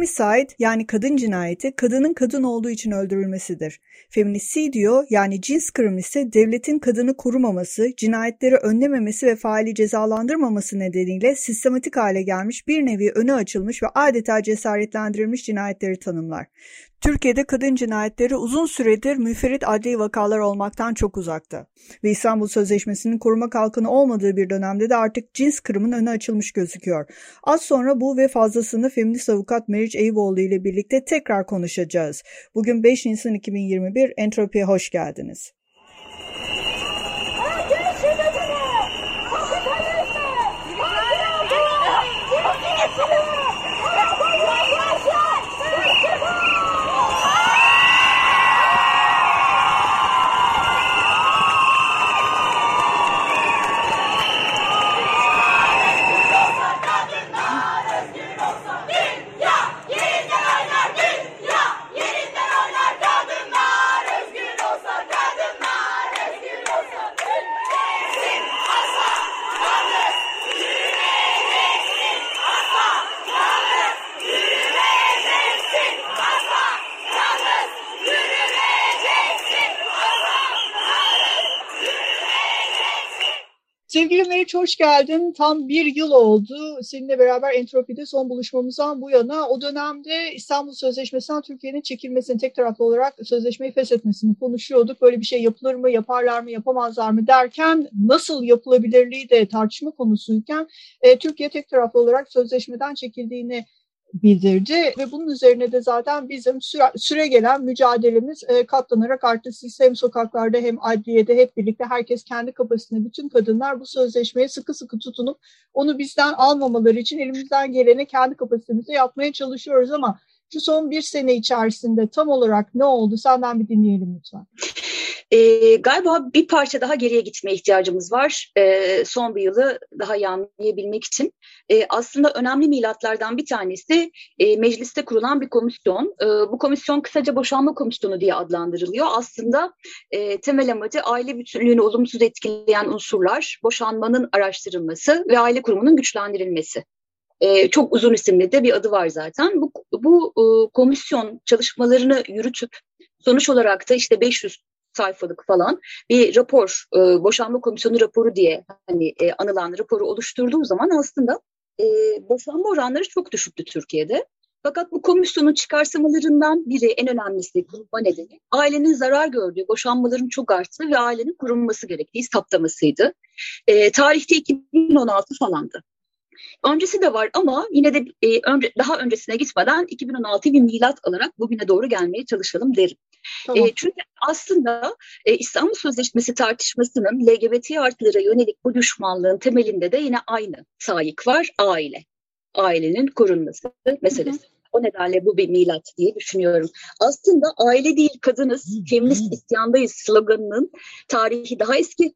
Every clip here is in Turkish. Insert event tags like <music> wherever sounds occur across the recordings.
Femicide yani kadın cinayeti kadının kadın olduğu için öldürülmesidir. Feminicidio yani cins kırım ise devletin kadını korumaması, cinayetleri önlememesi ve faali cezalandırmaması nedeniyle sistematik hale gelmiş bir nevi öne açılmış ve adeta cesaretlendirilmiş cinayetleri tanımlar. Türkiye'de kadın cinayetleri uzun süredir müferit adli vakalar olmaktan çok uzakta. Ve İstanbul Sözleşmesi'nin koruma kalkanı olmadığı bir dönemde de artık cins kırımın önü açılmış gözüküyor. Az sonra bu ve fazlasını feminist avukat Meriç Eyüboğlu ile birlikte tekrar konuşacağız. Bugün 5 Nisan 2021 Entropi'ye hoş geldiniz. Meriç hoş geldin. Tam bir yıl oldu. Seninle beraber Entropi'de son buluşmamızdan bu yana o dönemde İstanbul Sözleşmesi'nden Türkiye'nin çekilmesini tek taraflı olarak sözleşmeyi feshetmesini konuşuyorduk. Böyle bir şey yapılır mı, yaparlar mı, yapamazlar mı derken nasıl yapılabilirliği de tartışma konusuyken e, Türkiye tek taraflı olarak sözleşmeden çekildiğini bildirdi ve bunun üzerine de zaten bizim süre, süre gelen mücadelemiz e, katlanarak arttı. Siz hem sokaklarda hem adliyede hep birlikte herkes kendi kapasitesinde bütün kadınlar bu sözleşmeye sıkı sıkı tutunup onu bizden almamaları için elimizden geleni kendi kapasitemizde yapmaya çalışıyoruz ama şu son bir sene içerisinde tam olarak ne oldu senden bir dinleyelim lütfen. E, galiba bir parça daha geriye gitmeye ihtiyacımız var e, son bir yılı daha iyi anlayabilmek için. E, aslında önemli milatlardan bir tanesi e, mecliste kurulan bir komisyon. E, bu komisyon kısaca boşanma komisyonu diye adlandırılıyor. Aslında e, temel amacı aile bütünlüğünü olumsuz etkileyen unsurlar, boşanmanın araştırılması ve aile kurumunun güçlendirilmesi. E, çok uzun isimli de bir adı var zaten. Bu, bu e, komisyon çalışmalarını yürütüp sonuç olarak da işte 500 sayfalık falan bir rapor, e, boşanma komisyonu raporu diye hani e, anılan raporu oluşturduğu zaman aslında e, boşanma oranları çok düşüktü Türkiye'de. Fakat bu komisyonun çıkarsamalarından biri en önemlisi kurulma nedeni ailenin zarar gördüğü, boşanmaların çok arttığı ve ailenin kurulması gerektiği saptamasıydı. E, tarihte 2016 falandı. Öncesi de var ama yine de e, önce, daha öncesine gitmeden 2016 bir milat alarak bugüne doğru gelmeye çalışalım derim. Tamam. E, çünkü aslında e, İstanbul Sözleşmesi tartışmasının LGBT artılara yönelik bu düşmanlığın temelinde de yine aynı sahip var aile. Ailenin korunması meselesi. Hı hı. O nedenle bu bir milat diye düşünüyorum. Aslında aile değil kadınız, feminist isyandayız sloganının tarihi daha eski.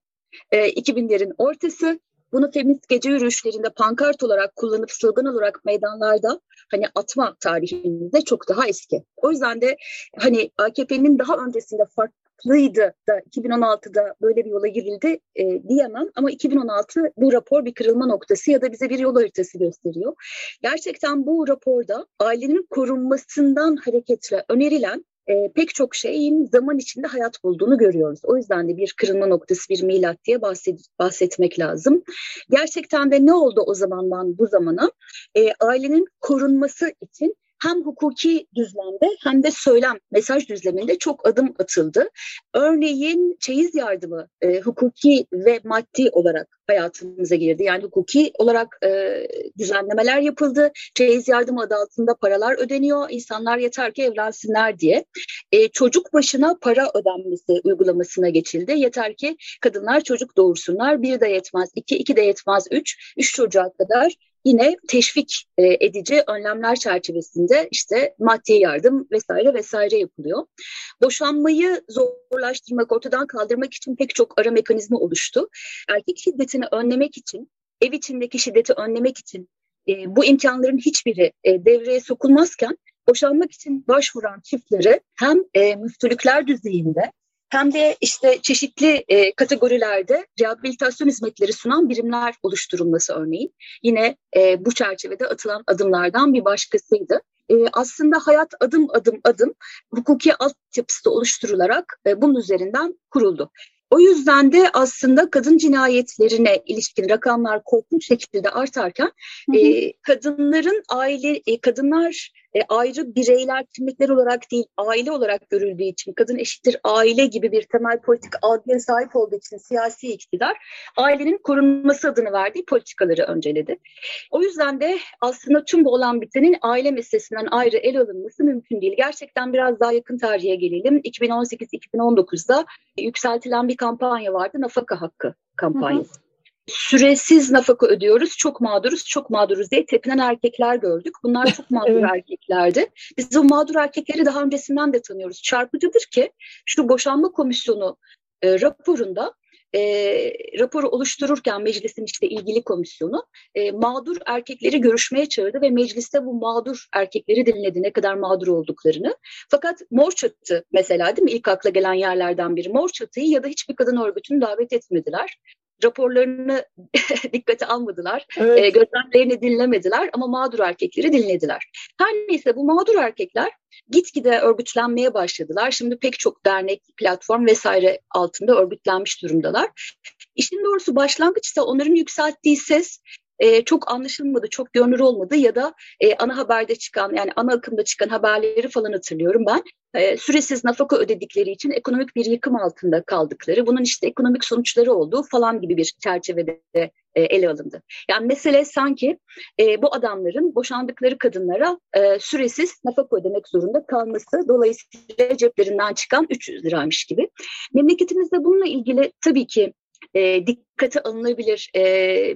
E, 2000'lerin ortası bunu feminist gece yürüyüşlerinde pankart olarak kullanıp slogan olarak meydanlarda hani atma tarihimizde çok daha eski. O yüzden de hani AKP'nin daha öncesinde farklıydı da 2016'da böyle bir yola girildi e, diyemem ama 2016 bu rapor bir kırılma noktası ya da bize bir yol haritası gösteriyor. Gerçekten bu raporda ailenin korunmasından hareketle önerilen e, pek çok şeyin zaman içinde hayat bulduğunu görüyoruz. O yüzden de bir kırılma noktası, bir milat diye bahset, bahsetmek lazım. Gerçekten de ne oldu o zamandan bu zamana? E, ailenin korunması için hem hukuki düzlemde hem de söylem, mesaj düzleminde çok adım atıldı. Örneğin çeyiz yardımı e, hukuki ve maddi olarak hayatımıza girdi. Yani hukuki olarak e, düzenlemeler yapıldı. Çeyiz yardımı adı altında paralar ödeniyor. İnsanlar yeter ki evlensinler diye. E, çocuk başına para ödenmesi uygulamasına geçildi. Yeter ki kadınlar çocuk doğursunlar. Bir de yetmez, iki, iki de yetmez, üç. Üç çocuğa kadar yine teşvik e, edici önlemler çerçevesinde işte maddi yardım vesaire vesaire yapılıyor. Boşanmayı zorlaştırmak, ortadan kaldırmak için pek çok ara mekanizma oluştu. Erkek şiddetini önlemek için, ev içindeki şiddeti önlemek için e, bu imkanların hiçbiri e, devreye sokulmazken boşanmak için başvuran çiftlere hem müftülükler düzeyinde hem de işte çeşitli e, kategorilerde rehabilitasyon hizmetleri sunan birimler oluşturulması örneğin. Yine e, bu çerçevede atılan adımlardan bir başkasıydı. E, aslında hayat adım adım adım hukuki altyapısı oluşturularak e, bunun üzerinden kuruldu. O yüzden de aslında kadın cinayetlerine ilişkin rakamlar korkunç şekilde artarken hı hı. E, kadınların aile e, kadınlar e, ayrı bireyler kimlikler olarak değil aile olarak görüldüğü için kadın eşittir aile gibi bir temel politik algıya sahip olduğu için siyasi iktidar ailenin korunması adını verdiği politikaları önceledi. O yüzden de aslında tüm bu olan bitenin aile meselesinden ayrı el alınması mümkün değil. Gerçekten biraz daha yakın tarihe gelelim. 2018-2019'da yükseltilen bir kampanya vardı. Nafaka hakkı kampanyası. Hı hı süresiz nafaka ödüyoruz, çok mağduruz, çok mağduruz diye tepinen erkekler gördük. Bunlar çok <laughs> mağdur evet. erkeklerdi. Biz o mağdur erkekleri daha öncesinden de tanıyoruz. Çarpıcıdır ki şu boşanma komisyonu e, raporunda e, raporu oluştururken meclisin işte ilgili komisyonu e, mağdur erkekleri görüşmeye çağırdı ve mecliste bu mağdur erkekleri dinledi ne kadar mağdur olduklarını. Fakat mor çatı mesela değil mi ilk akla gelen yerlerden biri mor çatıyı ya da hiçbir kadın örgütünü davet etmediler raporlarını <laughs> dikkate almadılar. Evet. E, gözlemlerini dinlemediler ama mağdur erkekleri dinlediler. Her neyse bu mağdur erkekler gitgide örgütlenmeye başladılar. Şimdi pek çok dernek, platform vesaire altında örgütlenmiş durumdalar. İşin doğrusu başlangıçta onların yükselttiği ses e, çok anlaşılmadı, çok görünür olmadı ya da e, ana haberde çıkan yani ana akımda çıkan haberleri falan hatırlıyorum ben. E, süresiz nafaka ödedikleri için ekonomik bir yıkım altında kaldıkları, bunun işte ekonomik sonuçları olduğu falan gibi bir çerçevede e, ele alındı. Yani mesele sanki e, bu adamların boşandıkları kadınlara e, süresiz nafaka ödemek zorunda kalması dolayısıyla ceplerinden çıkan 300 liraymış gibi. Memleketimizde bununla ilgili tabii ki e, dikkate alınabilir e,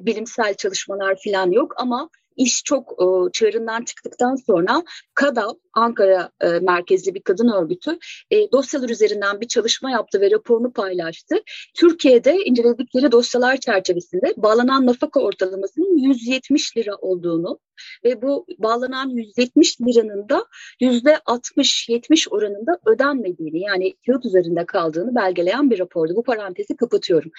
bilimsel çalışmalar falan yok ama iş çok e, çığırından çıktıktan sonra KADAV, Ankara e, merkezli bir kadın örgütü e, dosyalar üzerinden bir çalışma yaptı ve raporunu paylaştı. Türkiye'de inceledikleri dosyalar çerçevesinde bağlanan nafaka ortalamasının 170 lira olduğunu ve bu bağlanan 170 liranın da %60-70 oranında ödenmediğini yani kağıt üzerinde kaldığını belgeleyen bir rapordu. Bu parantezi kapatıyorum.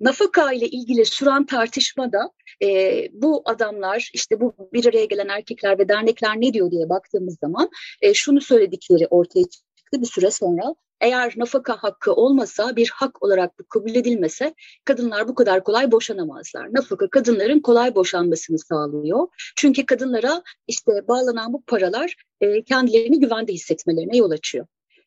Nafaka ile ilgili süren tartışmada e, bu adamlar işte bu bir araya gelen erkekler ve dernekler ne diyor diye baktığımız zaman e, şunu söyledikleri ortaya çıktı bir süre sonra. Eğer nafaka hakkı olmasa, bir hak olarak bu kabul edilmese kadınlar bu kadar kolay boşanamazlar. Nafaka kadınların kolay boşanmasını sağlıyor. Çünkü kadınlara işte bağlanan bu paralar e, kendilerini güvende hissetmelerine yol açıyor.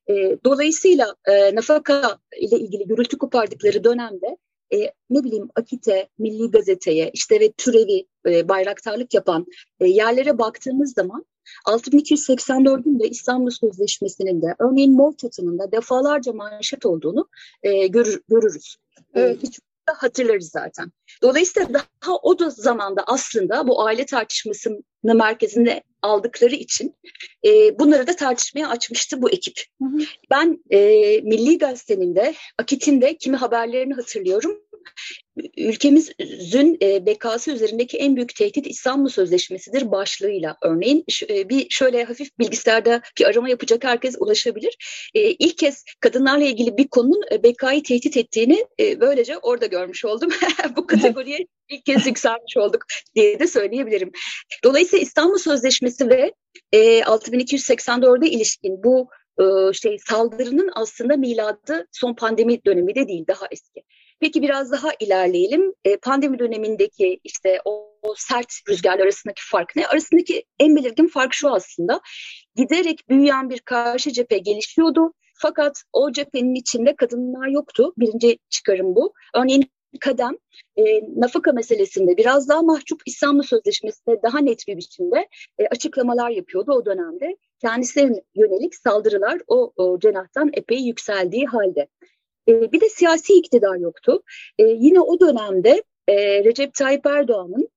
E, dolayısıyla e, nafaka ile ilgili gürültü kopardıkları dönemde e, ne bileyim Akite, Milli Gazete'ye işte ve türevi e, bayraktarlık yapan e, yerlere baktığımız zaman 6284'ün de İstanbul Sözleşmesi'nin de örneğin mol da defalarca manşet olduğunu e, görür, görürüz. E, evet. E, hiç hatırlarız zaten. Dolayısıyla daha o da zamanda aslında bu aile tartışmasının merkezinde aldıkları için e, bunları da tartışmaya açmıştı bu ekip. Hı hı. Ben e, Milli Gazete'nin de Akit'in de kimi haberlerini hatırlıyorum ülkemizin e, bekası üzerindeki en büyük tehdit İstanbul Sözleşmesi'dir başlığıyla örneğin e, bir şöyle hafif bilgisayarda bir arama yapacak herkes ulaşabilir. E, ilk kez kadınlarla ilgili bir konunun bekayı tehdit ettiğini böylece orada görmüş oldum. <laughs> Bu kategoriye ilk kez yükselmiş olduk diye de söyleyebilirim. Dolayısıyla İstanbul Sözleşmesi ve e, 6284'e ilişkin bu şey saldırının aslında miladı son pandemi dönemi de değil daha eski. Peki biraz daha ilerleyelim. E, pandemi dönemindeki işte o, o sert rüzgarlar arasındaki fark ne? Arasındaki en belirgin fark şu aslında. Giderek büyüyen bir karşı cephe gelişiyordu. Fakat o cephenin içinde kadınlar yoktu. Birinci çıkarım bu. Örneğin Kadem e, nafaka meselesinde biraz daha mahcup İstanbul Sözleşmesi'nde daha net bir biçimde e, açıklamalar yapıyordu o dönemde. Kendisine yönelik saldırılar o, o cenahtan epey yükseldiği halde. E, bir de siyasi iktidar yoktu. E, yine o dönemde e, Recep Tayyip Erdoğan'ın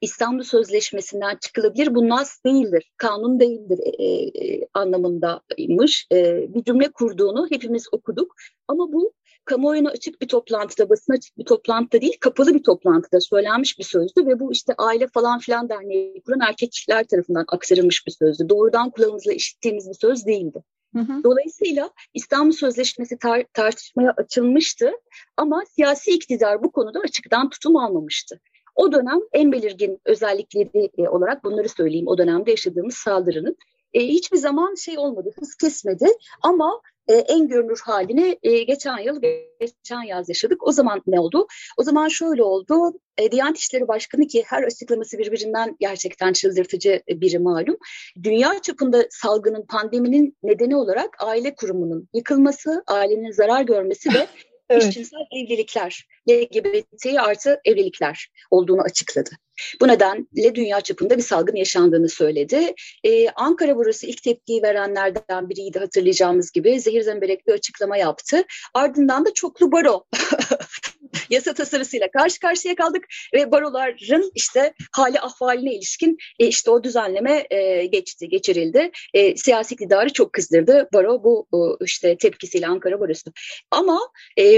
İstanbul Sözleşmesi'nden çıkılabilir. Bu nas değildir, kanun değildir e, e, anlamındaymış. E, bir cümle kurduğunu hepimiz okuduk. Ama bu kamuoyuna açık bir toplantıda, basına açık bir toplantıda değil, kapalı bir toplantıda söylenmiş bir sözdü ve bu işte aile falan filan derneği kuran erkekler tarafından aktarılmış bir sözdü. Doğrudan kulağımızla işittiğimiz bir söz değildi. Dolayısıyla İstanbul Sözleşmesi tar- tartışmaya açılmıştı ama siyasi iktidar bu konuda açıktan tutum almamıştı. O dönem en belirgin özellikleri e, olarak bunları söyleyeyim. O dönemde yaşadığımız saldırının e, hiçbir zaman şey olmadı, hız kesmedi ama e, en görünür halini e, geçen yıl, geçen yaz yaşadık. O zaman ne oldu? O zaman şöyle oldu. E, Diyanet İşleri Başkanı ki her açıklaması birbirinden gerçekten çıldırtıcı biri malum. Dünya çapında salgının, pandeminin nedeni olarak aile kurumunun yıkılması, ailenin zarar görmesi ve evet. eşcinsel evlilikler, LGBT artı evlilikler olduğunu açıkladı. Bu nedenle dünya çapında bir salgın yaşandığını söyledi. Ee, Ankara burası ilk tepkiyi verenlerden biriydi hatırlayacağımız gibi. Zehir zemberek bir açıklama yaptı. Ardından da çoklu baro <laughs> <laughs> yasa tasarısıyla karşı karşıya kaldık ve baroların işte hali ahvaline ilişkin e, işte o düzenleme e, geçti, geçirildi. E, siyasi iktidarı çok kızdırdı baro bu işte tepkisiyle Ankara Barosu. Ama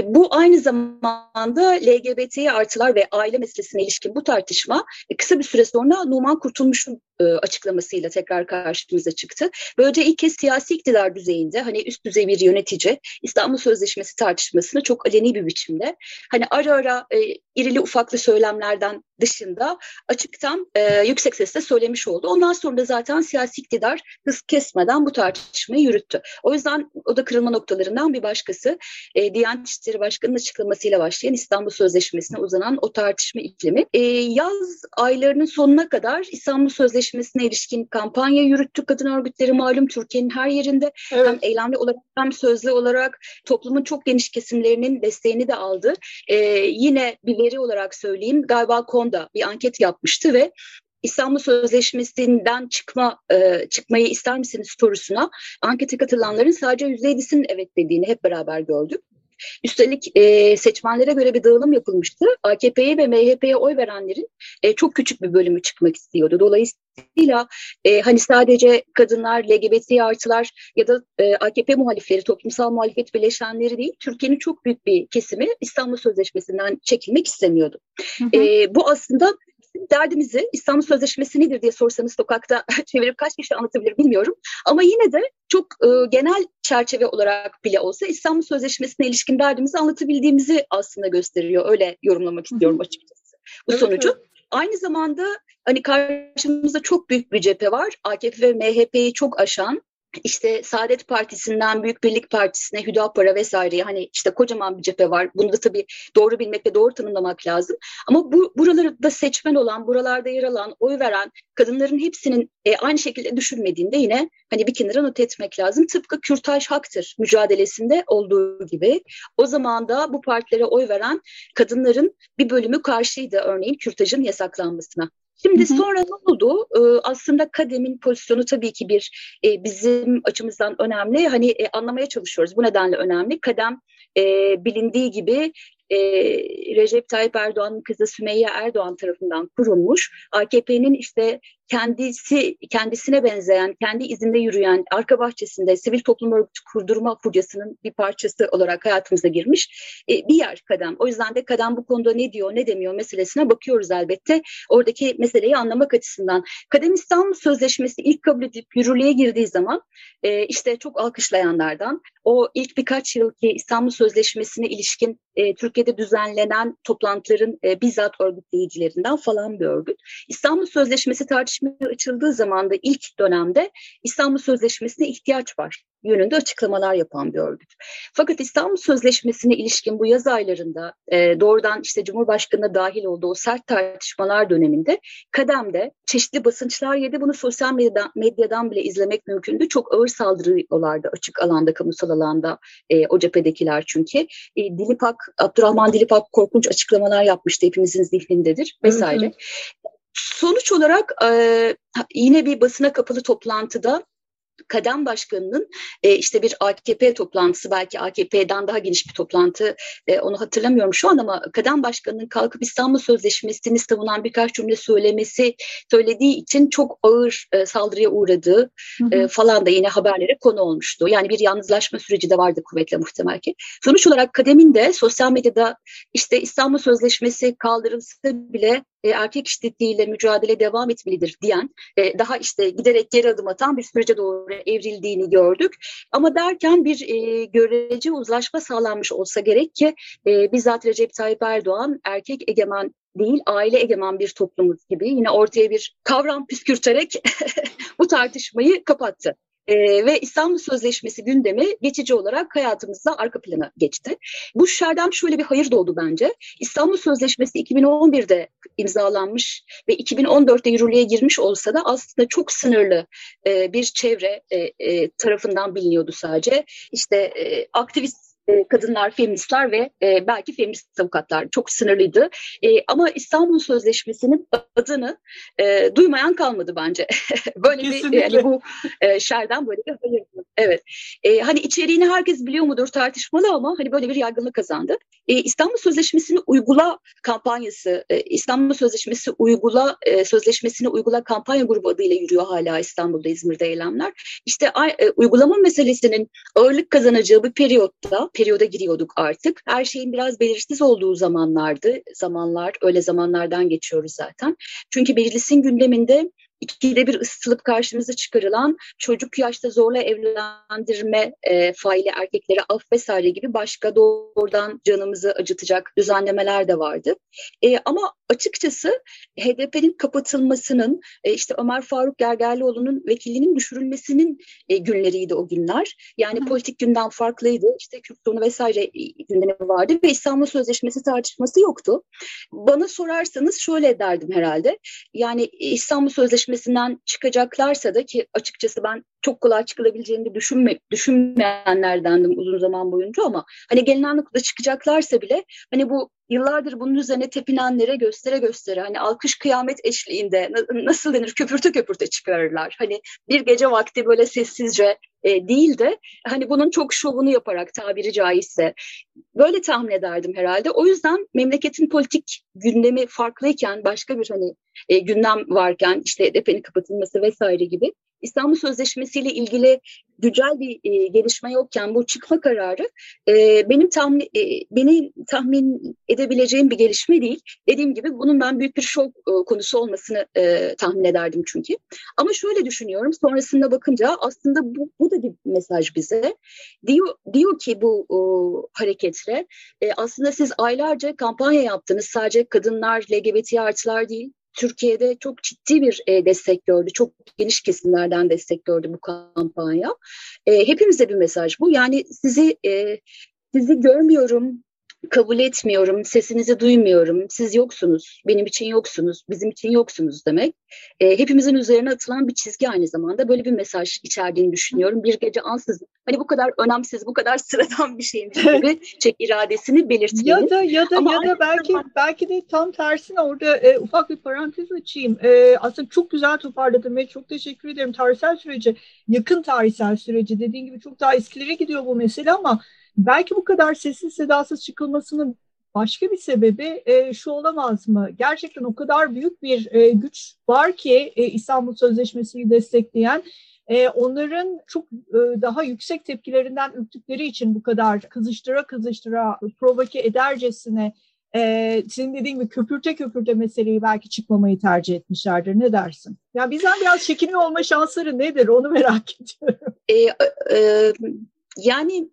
bu aynı zamanda LGBT artılar ve aile meselesine ilişkin bu tartışma kısa bir süre sonra Numan Kurtulmuş'un e, açıklamasıyla tekrar karşımıza çıktı. Böylece ilk kez siyasi iktidar düzeyinde hani üst düzey bir yönetici İstanbul Sözleşmesi tartışmasını çok aleni bir biçimde hani ara ara e, irili ufaklı söylemlerden dışında açıktan e, yüksek sesle söylemiş oldu. Ondan sonra da zaten siyasi iktidar hız kesmeden bu tartışmayı yürüttü. O yüzden o da kırılma noktalarından bir başkası e, Diyanet İşleri Başkanı'nın açıklamasıyla başlayan İstanbul Sözleşmesi'ne uzanan o tartışma iklimi. E, yaz aylarının sonuna kadar İstanbul Sözleşmesi'ne ilişkin kampanya yürüttü kadın örgütleri malum Türkiye'nin her yerinde evet. hem eylemli olarak hem sözlü olarak toplumun çok geniş kesimlerinin desteğini de aldı. E, yine bir veri olarak söyleyeyim galiba konuda bir anket yapmıştı ve İstanbul Sözleşmesi'nden çıkma e, çıkmayı ister misiniz sorusuna ankete katılanların sadece %7'sinin evet dediğini hep beraber gördük. Üstelik e, seçmenlere göre bir dağılım yapılmıştı. AKP'ye ve MHP'ye oy verenlerin e, çok küçük bir bölümü çıkmak istiyordu. Dolayısıyla e, hani sadece kadınlar, LGBT artılar ya da e, AKP muhalifleri, toplumsal muhalefet bileşenleri değil, Türkiye'nin çok büyük bir kesimi İstanbul Sözleşmesi'nden çekilmek istemiyordu. Hı hı. E, bu aslında derdimizi İstanbul Sözleşmesi nedir diye sorsanız sokakta <laughs> çevirip kaç kişi anlatabilir bilmiyorum. Ama yine de çok e, genel çerçeve olarak bile olsa İstanbul Sözleşmesi'ne ilişkin derdimizi anlatabildiğimizi aslında gösteriyor. Öyle yorumlamak istiyorum açıkçası bu evet, sonucu. Evet. Aynı zamanda hani karşımızda çok büyük bir cephe var. AKP ve MHP'yi çok aşan işte Saadet Partisi'nden Büyük Birlik Partisi'ne Hüdapar'a vesaire hani işte kocaman bir cephe var. Bunu da tabii doğru bilmek ve doğru tanımlamak lazım. Ama bu buraları seçmen olan, buralarda yer alan, oy veren kadınların hepsinin e, aynı şekilde düşünmediğinde yine hani bir kenara not etmek lazım. Tıpkı Kürtaj Haktır mücadelesinde olduğu gibi o zaman da bu partilere oy veren kadınların bir bölümü karşıydı örneğin Kürtaj'ın yasaklanmasına. Şimdi hı hı. sonra ne oldu? Ee, aslında kademin pozisyonu tabii ki bir e, bizim açımızdan önemli. Hani e, anlamaya çalışıyoruz. Bu nedenle önemli. Kadem e, bilindiği gibi e, Recep Tayyip Erdoğan'ın kızı Sümeyye Erdoğan tarafından kurulmuş. AKP'nin işte kendisi kendisine benzeyen, kendi izinde yürüyen arka bahçesinde sivil toplum örgütü kurdurma furyasının bir parçası olarak hayatımıza girmiş e, bir yer kadem. O yüzden de kadem bu konuda ne diyor, ne demiyor meselesine bakıyoruz elbette. Oradaki meseleyi anlamak açısından. Kadem İstanbul Sözleşmesi ilk kabul edip yürürlüğe girdiği zaman e, işte çok alkışlayanlardan, o ilk birkaç yılki İstanbul Sözleşmesi'ne ilişkin e, Türkiye'de düzenlenen toplantıların e, bizzat örgütleyicilerinden falan bir örgüt. İstanbul Sözleşmesi tartışmaya açıldığı zaman da ilk dönemde İstanbul Sözleşmesi'ne ihtiyaç var yönünde açıklamalar yapan bir örgüt. Fakat İstanbul Sözleşmesi'ne ilişkin bu yaz aylarında e, doğrudan işte Cumhurbaşkanı'na dahil olduğu o sert tartışmalar döneminde Kadem'de çeşitli basınçlar yedi. Bunu sosyal medyadan, medyadan bile izlemek mümkündü. Çok ağır saldırıyorlardı açık alanda, kamusal alanda e, o cephedekiler çünkü. E, Dilipak, Abdurrahman Dilipak korkunç açıklamalar yapmıştı hepimizin zihnindedir vesaire. Hı hı. Sonuç olarak e, yine bir basına kapalı toplantıda kadem başkanının e, işte bir AKP toplantısı belki AKP'den daha geniş bir toplantı e, onu hatırlamıyorum şu an ama kadem başkanının kalkıp İstanbul Sözleşmesi'ni savunan birkaç cümle söylemesi söylediği için çok ağır e, saldırıya uğradığı e, falan da yine haberlere konu olmuştu. Yani bir yalnızlaşma süreci de vardı kuvvetle muhtemel ki. Sonuç olarak kademin de sosyal medyada işte İstanbul Sözleşmesi kaldırılsa bile e, erkek şiddetiyle mücadele devam etmelidir diyen, e, daha işte giderek geri adım atan bir sürece doğru evrildiğini gördük. Ama derken bir e, görece uzlaşma sağlanmış olsa gerek ki e, bizzat Recep Tayyip Erdoğan erkek egemen değil aile egemen bir toplumuz gibi yine ortaya bir kavram püskürterek <laughs> bu tartışmayı kapattı. Ee, ve İstanbul Sözleşmesi gündemi geçici olarak hayatımızda arka plana geçti. Bu şerden şöyle bir hayır doğdu bence. İstanbul Sözleşmesi 2011'de imzalanmış ve 2014'te yürürlüğe girmiş olsa da aslında çok sınırlı e, bir çevre e, e, tarafından biliniyordu sadece. İşte e, aktivist e, kadınlar, feministler ve e, belki feminist avukatlar çok sınırlıydı. E, ama İstanbul Sözleşmesi'nin adını e, duymayan kalmadı bence. <laughs> böyle Kesinlikle. bir yani bu e, şerden böyle bir hayır. Evet. E, hani içeriğini herkes biliyor mudur tartışmalı ama hani böyle bir yaygınlık kazandı. E, İstanbul Sözleşmesi'ni uygula kampanyası, e, İstanbul Sözleşmesi uygula e, sözleşmesini uygula kampanya grubu adıyla yürüyor hala İstanbul'da, İzmir'de eylemler. İşte e, uygulama meselesinin ağırlık kazanacağı bir periyotta periyoda giriyorduk artık. Her şeyin biraz belirsiz olduğu zamanlardı. Zamanlar, öyle zamanlardan geçiyoruz zaten. Çünkü meclisin gündeminde ikide bir ısıtılıp karşımıza çıkarılan çocuk yaşta zorla evlendirme e, faili erkeklere af vesaire gibi başka doğrudan canımızı acıtacak düzenlemeler de vardı. E, ama açıkçası HDP'nin kapatılmasının e, işte Ömer Faruk Gergerlioğlu'nun vekilliğinin düşürülmesinin e, günleriydi o günler. Yani Hı. politik günden farklıydı. İşte Kürt sorunu vesaire e, gündemi vardı ve İstanbul Sözleşmesi tartışması yoktu. Bana sorarsanız şöyle derdim herhalde. Yani İstanbul Sözleşmesi'nden çıkacaklarsa da ki açıkçası ben çok kolay çıkılabileceğini düşünme, düşünmeyenlerdendim uzun zaman boyunca ama hani gelinen noktada çıkacaklarsa bile hani bu yıllardır bunun üzerine tepinenlere göstere göstere hani alkış kıyamet eşliğinde nasıl denir köpürte köpürte çıkarırlar. Hani bir gece vakti böyle sessizce e, değil de hani bunun çok şovunu yaparak tabiri caizse böyle tahmin ederdim herhalde. O yüzden memleketin politik gündemi farklıyken başka bir hani e, gündem varken işte HDP'nin kapatılması vesaire gibi İstanbul Sözleşmesi ile ilgili güncel bir e, gelişme yokken bu çıkma kararı e, benim tahmin e, beni tahmin edebileceğim bir gelişme değil. Dediğim gibi bunun ben büyük bir şok e, konusu olmasını e, tahmin ederdim çünkü. Ama şöyle düşünüyorum sonrasında bakınca aslında bu, bu da bir mesaj bize. Diyor diyor ki bu o, hareketle e, aslında siz aylarca kampanya yaptınız sadece kadınlar, LGBT artılar değil Türkiye'de çok ciddi bir e, destek gördü. Çok geniş kesimlerden destek gördü bu kampanya. E, hepimize bir mesaj bu. Yani sizi e, sizi görmüyorum, kabul etmiyorum, sesinizi duymuyorum, siz yoksunuz, benim için yoksunuz, bizim için yoksunuz demek. E, hepimizin üzerine atılan bir çizgi aynı zamanda böyle bir mesaj içerdiğini düşünüyorum. Bir gece ansızın hani bu kadar önemsiz, bu kadar <laughs> sıradan bir şeymiş gibi çek iradesini belirtmeyin. Ya da ya da Ama ya da belki zaman... belki de tam tersine orada e, ufak bir parantez açayım. E, aslında çok güzel toparladın ve çok teşekkür ederim. Tarihsel süreci, yakın tarihsel süreci dediğin gibi çok daha eskilere gidiyor bu mesele ama Belki bu kadar sessiz sedasız çıkılmasının başka bir sebebi e, şu olamaz mı? Gerçekten o kadar büyük bir e, güç var ki e, İstanbul Sözleşmesi'ni destekleyen e, onların çok e, daha yüksek tepkilerinden ürktükleri için bu kadar kızıştıra kızıştıra provoke edercesine e, senin dediğin gibi köpürte köpürte meseleyi belki çıkmamayı tercih etmişlerdir. Ne dersin? Yani bizden biraz çekiniyor olma şansları nedir onu merak <laughs> ediyorum. E, e, yani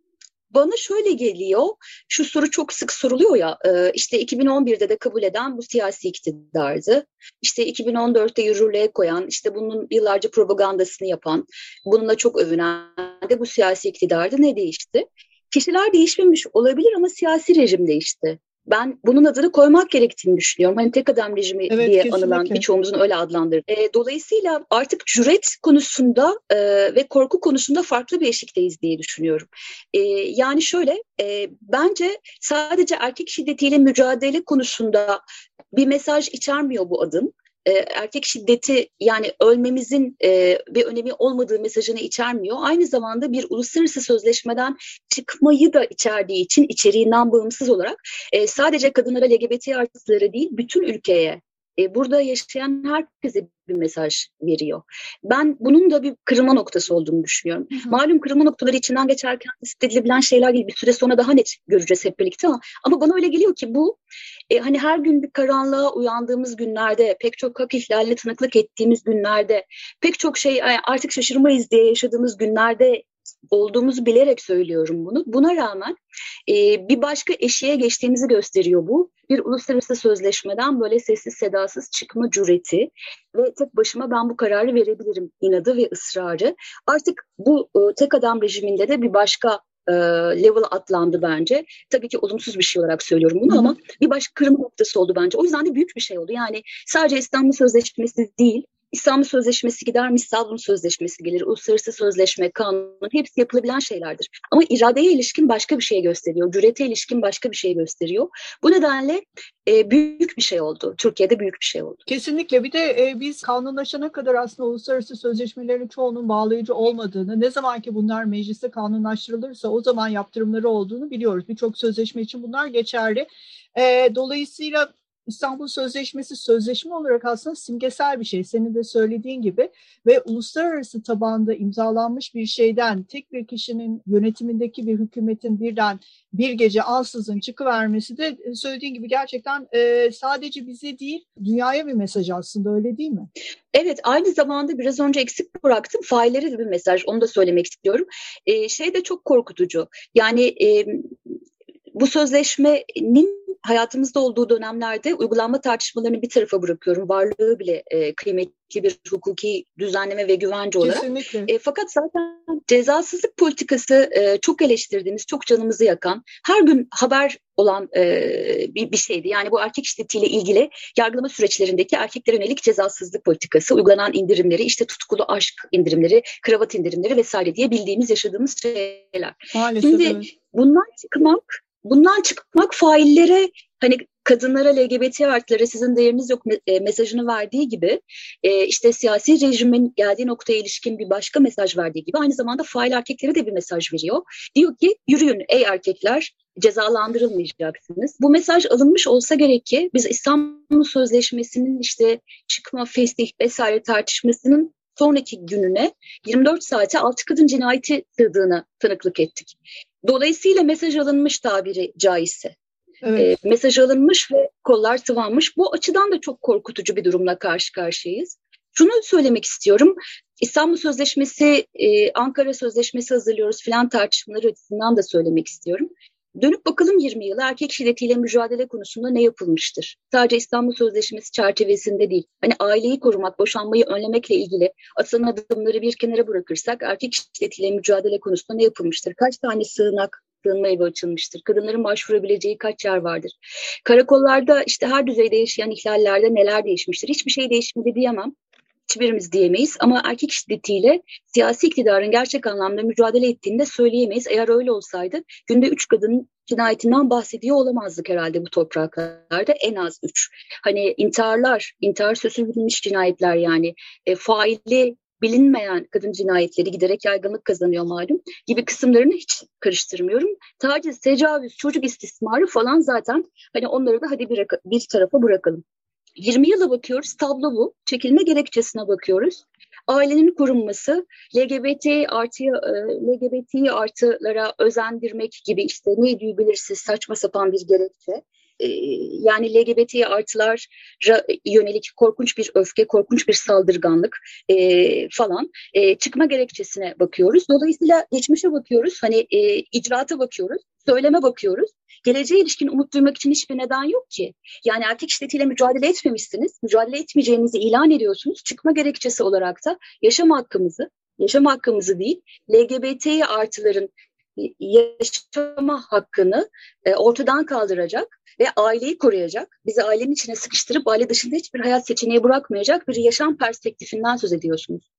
bana şöyle geliyor, şu soru çok sık soruluyor ya, e, işte 2011'de de kabul eden bu siyasi iktidardı. İşte 2014'te yürürlüğe koyan, işte bunun yıllarca propagandasını yapan, bununla çok övünen de bu siyasi iktidardı. Ne değişti? Kişiler değişmemiş olabilir ama siyasi rejim değişti ben bunun adını koymak gerektiğini düşünüyorum. Hani tek adam rejimi evet, diye kesinlikle. anılan birçoğumuzun öyle adlandırır. E, dolayısıyla artık cüret konusunda e, ve korku konusunda farklı bir eşikteyiz diye düşünüyorum. E, yani şöyle e, bence sadece erkek şiddetiyle mücadele konusunda bir mesaj içermiyor bu adım. E, erkek şiddeti yani ölmemizin e, bir önemi olmadığı mesajını içermiyor. Aynı zamanda bir uluslararası sözleşmeden çıkmayı da içerdiği için içeriğinden bağımsız olarak e, sadece kadınlara LGBT artıları değil bütün ülkeye e, burada yaşayan herkese bir mesaj veriyor. Ben bunun da bir kırılma noktası olduğunu düşünüyorum. Hı hı. Malum kırılma noktaları içinden geçerken hissedilebilen şeyler gibi bir süre sonra daha net göreceğiz hep birlikte ama, ama bana öyle geliyor ki bu e, hani her gün bir karanlığa uyandığımız günlerde, pek çok hak ihlaline tanıklık ettiğimiz günlerde, pek çok şey artık şaşırmayız diye yaşadığımız günlerde olduğumuzu bilerek söylüyorum bunu. Buna rağmen e, bir başka eşiğe geçtiğimizi gösteriyor bu. Bir uluslararası sözleşmeden böyle sessiz sedasız çıkma cüreti ve tek başıma ben bu kararı verebilirim inadı ve ısrarı. Artık bu e, tek adam rejiminde de bir başka e, level atlandı bence. Tabii ki olumsuz bir şey olarak söylüyorum bunu Hı-hı. ama bir başka kırılma noktası oldu bence. O yüzden de büyük bir şey oldu. Yani sadece İstanbul Sözleşmesi değil, İstanbul Sözleşmesi gider, Missalbun Sözleşmesi gelir, uluslararası sözleşme, kanun hepsi yapılabilen şeylerdir. Ama iradeye ilişkin başka bir şey gösteriyor, cürete ilişkin başka bir şey gösteriyor. Bu nedenle e, büyük bir şey oldu. Türkiye'de büyük bir şey oldu. Kesinlikle. Bir de e, biz kanunlaşana kadar aslında uluslararası sözleşmelerin çoğunun bağlayıcı olmadığını, ne zaman ki bunlar mecliste kanunlaştırılırsa o zaman yaptırımları olduğunu biliyoruz. Birçok sözleşme için bunlar geçerli. E, dolayısıyla İstanbul Sözleşmesi sözleşme olarak aslında simgesel bir şey. Senin de söylediğin gibi ve uluslararası tabanda imzalanmış bir şeyden tek bir kişinin yönetimindeki bir hükümetin birden bir gece ansızın çıkıvermesi de e, söylediğin gibi gerçekten e, sadece bize değil dünyaya bir mesaj aslında öyle değil mi? Evet aynı zamanda biraz önce eksik bıraktım faillere de bir mesaj onu da söylemek istiyorum. E, şey de çok korkutucu yani e, bu sözleşmenin hayatımızda olduğu dönemlerde uygulanma tartışmalarını bir tarafa bırakıyorum. Varlığı bile e, kıymetli bir hukuki düzenleme ve güvence olarak. Kesinlikle. E, fakat zaten cezasızlık politikası e, çok eleştirdiğimiz, çok canımızı yakan, her gün haber olan e, bir, bir şeydi. Yani bu erkek şiddetiyle ilgili yargılama süreçlerindeki erkeklere yönelik cezasızlık politikası, uygulanan indirimleri, işte tutkulu aşk indirimleri, kravat indirimleri vesaire diye bildiğimiz, yaşadığımız şeyler. Maalesef, Şimdi evet. bundan çıkmak bundan çıkmak faillere hani kadınlara LGBT artılara sizin değeriniz yok e, mesajını verdiği gibi e, işte siyasi rejimin geldiği noktaya ilişkin bir başka mesaj verdiği gibi aynı zamanda fail erkeklere de bir mesaj veriyor. Diyor ki yürüyün ey erkekler cezalandırılmayacaksınız. Bu mesaj alınmış olsa gerek ki biz İstanbul Sözleşmesi'nin işte çıkma, fesih vesaire tartışmasının sonraki gününe 24 saate altı kadın cinayeti sığdığına tanıklık ettik. Dolayısıyla mesaj alınmış tabiri caizse. Evet. E, mesaj alınmış ve kollar sıvanmış. Bu açıdan da çok korkutucu bir durumla karşı karşıyayız. Şunu söylemek istiyorum. İstanbul Sözleşmesi, e, Ankara Sözleşmesi hazırlıyoruz filan tartışmaları açısından da söylemek istiyorum. Dönüp bakalım 20 yıl erkek şiddetiyle mücadele konusunda ne yapılmıştır? Sadece İstanbul Sözleşmesi çerçevesinde değil. Hani aileyi korumak, boşanmayı önlemekle ilgili atılan adımları bir kenara bırakırsak erkek şiddetiyle mücadele konusunda ne yapılmıştır? Kaç tane sığınak, sığınma evi açılmıştır? Kadınların başvurabileceği kaç yer vardır? Karakollarda işte her düzeyde yaşayan ihlallerde neler değişmiştir? Hiçbir şey değişmedi diyemem hiçbirimiz diyemeyiz ama erkek şiddetiyle siyasi iktidarın gerçek anlamda mücadele ettiğini de söyleyemeyiz. Eğer öyle olsaydı günde üç kadının cinayetinden bahsediyor olamazdık herhalde bu topraklarda en az üç. Hani intiharlar, intihar sözü bilinmiş cinayetler yani e, faili bilinmeyen kadın cinayetleri giderek yaygınlık kazanıyor malum gibi kısımlarını hiç karıştırmıyorum. Taciz, tecavüz, çocuk istismarı falan zaten hani onları da hadi bir, bir tarafa bırakalım. 20 yıla bakıyoruz, tablo bu. Çekilme gerekçesine bakıyoruz. Ailenin korunması, LGBT artıya, e, LGBT artılara özendirmek gibi işte neydi belirsiz saçma sapan bir gerekçe. E, yani LGBT artılar yönelik korkunç bir öfke, korkunç bir saldırganlık e, falan çıkma gerekçesine bakıyoruz. Dolayısıyla geçmişe bakıyoruz, hani icraata bakıyoruz, söyleme bakıyoruz geleceğe ilişkin umut duymak için hiçbir neden yok ki. Yani erkek şiddetiyle mücadele etmemişsiniz, mücadele etmeyeceğinizi ilan ediyorsunuz. Çıkma gerekçesi olarak da yaşam hakkımızı, yaşam hakkımızı değil, LGBT artıların yaşama hakkını e, ortadan kaldıracak ve aileyi koruyacak, bizi ailenin içine sıkıştırıp aile dışında hiçbir hayat seçeneği bırakmayacak bir yaşam perspektifinden söz ediyorsunuz.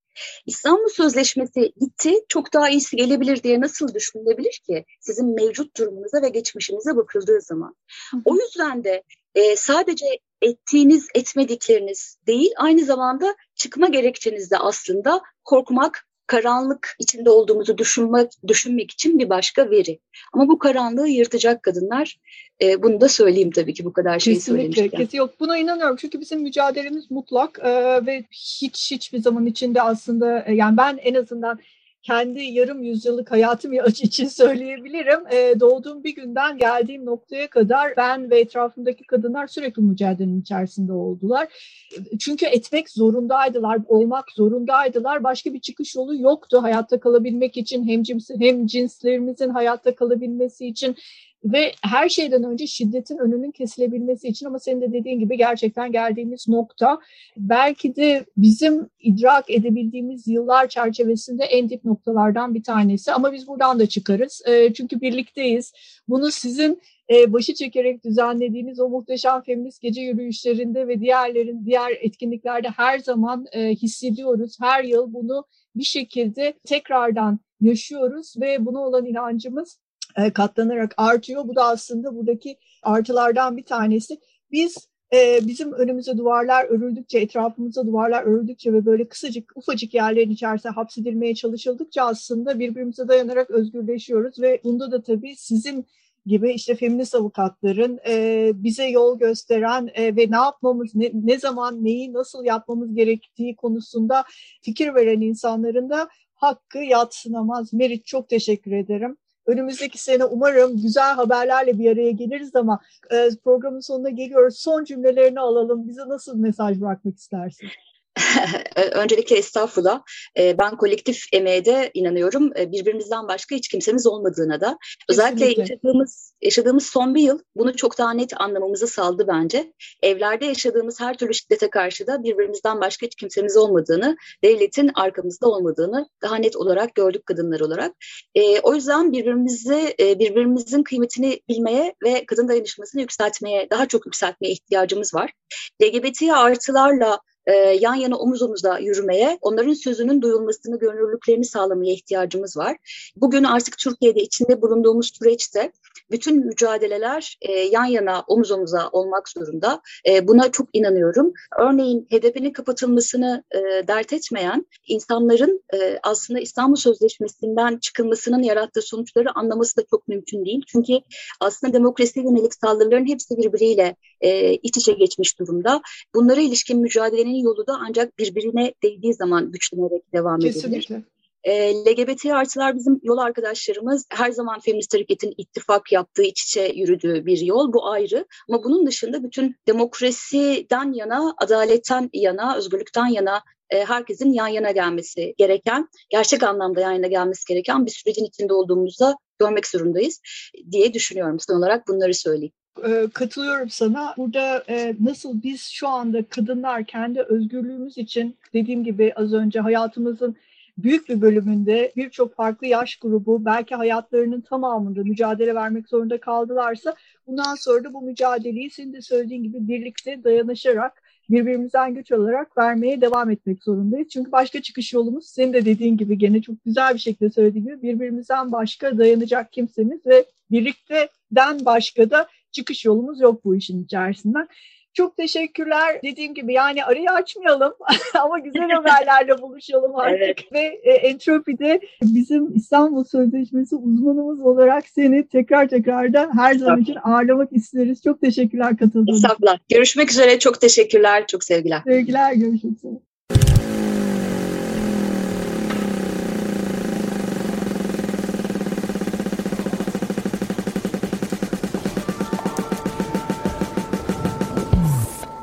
İstanbul Sözleşmesi gitti, çok daha iyisi gelebilir diye nasıl düşünülebilir ki sizin mevcut durumunuza ve geçmişinize bakıldığı zaman? O yüzden de e, sadece ettiğiniz etmedikleriniz değil aynı zamanda çıkma gerekçeniz de aslında korkmak, karanlık içinde olduğumuzu düşünmek, düşünmek için bir başka veri. Ama bu karanlığı yırtacak kadınlar e, bunu da söyleyeyim tabii ki bu kadar şey Kesinlikle, kesin yok. Buna inanıyorum çünkü bizim mücadelemiz mutlak e, ve hiç hiçbir zaman içinde aslında e, yani ben en azından kendi yarım yüzyıllık hayatım <laughs> için söyleyebilirim. E, doğduğum bir günden geldiğim noktaya kadar ben ve etrafımdaki kadınlar sürekli mücadelenin içerisinde oldular. Çünkü etmek zorundaydılar, olmak zorundaydılar. Başka bir çıkış yolu yoktu hayatta kalabilmek için hem, cins, hem cinslerimizin hayatta kalabilmesi için ve her şeyden önce şiddetin önünün kesilebilmesi için ama senin de dediğin gibi gerçekten geldiğimiz nokta belki de bizim idrak edebildiğimiz yıllar çerçevesinde en dip noktalardan bir tanesi ama biz buradan da çıkarız. E, çünkü birlikteyiz. Bunu sizin e, başı çekerek düzenlediğiniz o muhteşem feminist gece yürüyüşlerinde ve diğerlerin diğer etkinliklerde her zaman e, hissediyoruz. Her yıl bunu bir şekilde tekrardan yaşıyoruz ve buna olan inancımız katlanarak artıyor. Bu da aslında buradaki artılardan bir tanesi. Biz e, bizim önümüze duvarlar örüldükçe, etrafımıza duvarlar örüldükçe ve böyle kısacık, ufacık yerlerin içerisinde hapsedilmeye çalışıldıkça aslında birbirimize dayanarak özgürleşiyoruz ve bunda da tabii sizin gibi işte feminist avukatların e, bize yol gösteren e, ve ne yapmamız, ne, ne zaman neyi nasıl yapmamız gerektiği konusunda fikir veren insanların da hakkı yatsınamaz. Merit çok teşekkür ederim. Önümüzdeki sene umarım güzel haberlerle bir araya geliriz ama e, programın sonuna geliyoruz. Son cümlelerini alalım. Bize nasıl mesaj bırakmak istersin? Öncelikle estağfurullah. Ee, ben kolektif emeğe de inanıyorum. Ee, birbirimizden başka hiç kimsemiz olmadığına da. Özellikle yaşadığımız yaşadığımız son bir yıl bunu çok daha net anlamamızı sağladı bence. Evlerde yaşadığımız her türlü şiddete karşı da birbirimizden başka hiç kimsemiz olmadığını, devletin arkamızda olmadığını daha net olarak gördük kadınlar olarak. Ee, o yüzden birbirimizi e, birbirimizin kıymetini bilmeye ve kadın dayanışmasını yükseltmeye, daha çok yükseltmeye ihtiyacımız var. LGBT artılarla e, yan yana omuz omuza yürümeye, onların sözünün duyulmasını, gönüllülüklerini sağlamaya ihtiyacımız var. Bugün artık Türkiye'de içinde bulunduğumuz süreçte bütün mücadeleler e, yan yana omuz omuza olmak zorunda. E, buna çok inanıyorum. Örneğin HDP'nin kapatılmasını e, dert etmeyen insanların e, aslında İstanbul Sözleşmesi'nden çıkılmasının yarattığı sonuçları anlaması da çok mümkün değil. Çünkü aslında demokrasiye yönelik saldırıların hepsi birbiriyle e, iç içe geçmiş durumda. Bunlara ilişkin mücadelenin yolu da ancak birbirine değdiği zaman güçlenerek devam Kesinlikle. edilir. E, LGBT artılar bizim yol arkadaşlarımız her zaman feminist hareketin ittifak yaptığı, iç içe yürüdüğü bir yol. Bu ayrı. Ama bunun dışında bütün demokrasiden yana, adaletten yana, özgürlükten yana e, herkesin yan yana gelmesi gereken, gerçek anlamda yan yana gelmesi gereken bir sürecin içinde olduğumuzda görmek zorundayız diye düşünüyorum. Son olarak bunları söyleyeyim e, katılıyorum sana. Burada e, nasıl biz şu anda kadınlar kendi özgürlüğümüz için dediğim gibi az önce hayatımızın büyük bir bölümünde birçok farklı yaş grubu belki hayatlarının tamamında mücadele vermek zorunda kaldılarsa bundan sonra da bu mücadeleyi senin de söylediğin gibi birlikte dayanışarak birbirimizden güç alarak vermeye devam etmek zorundayız. Çünkü başka çıkış yolumuz senin de dediğin gibi gene çok güzel bir şekilde söylediğin gibi birbirimizden başka dayanacak kimsemiz ve birlikteden başka da çıkış yolumuz yok bu işin içerisinden. Çok teşekkürler. Dediğim gibi yani arayı açmayalım <laughs> ama güzel haberlerle buluşalım artık. Evet. Ve e, Entropi'de bizim İstanbul Sözleşmesi uzmanımız olarak seni tekrar tekrar da her zaman için ağırlamak isteriz. Çok teşekkürler katıldığın için. Görüşmek üzere. Çok teşekkürler. Çok sevgiler. Sevgiler. Görüşmek üzere.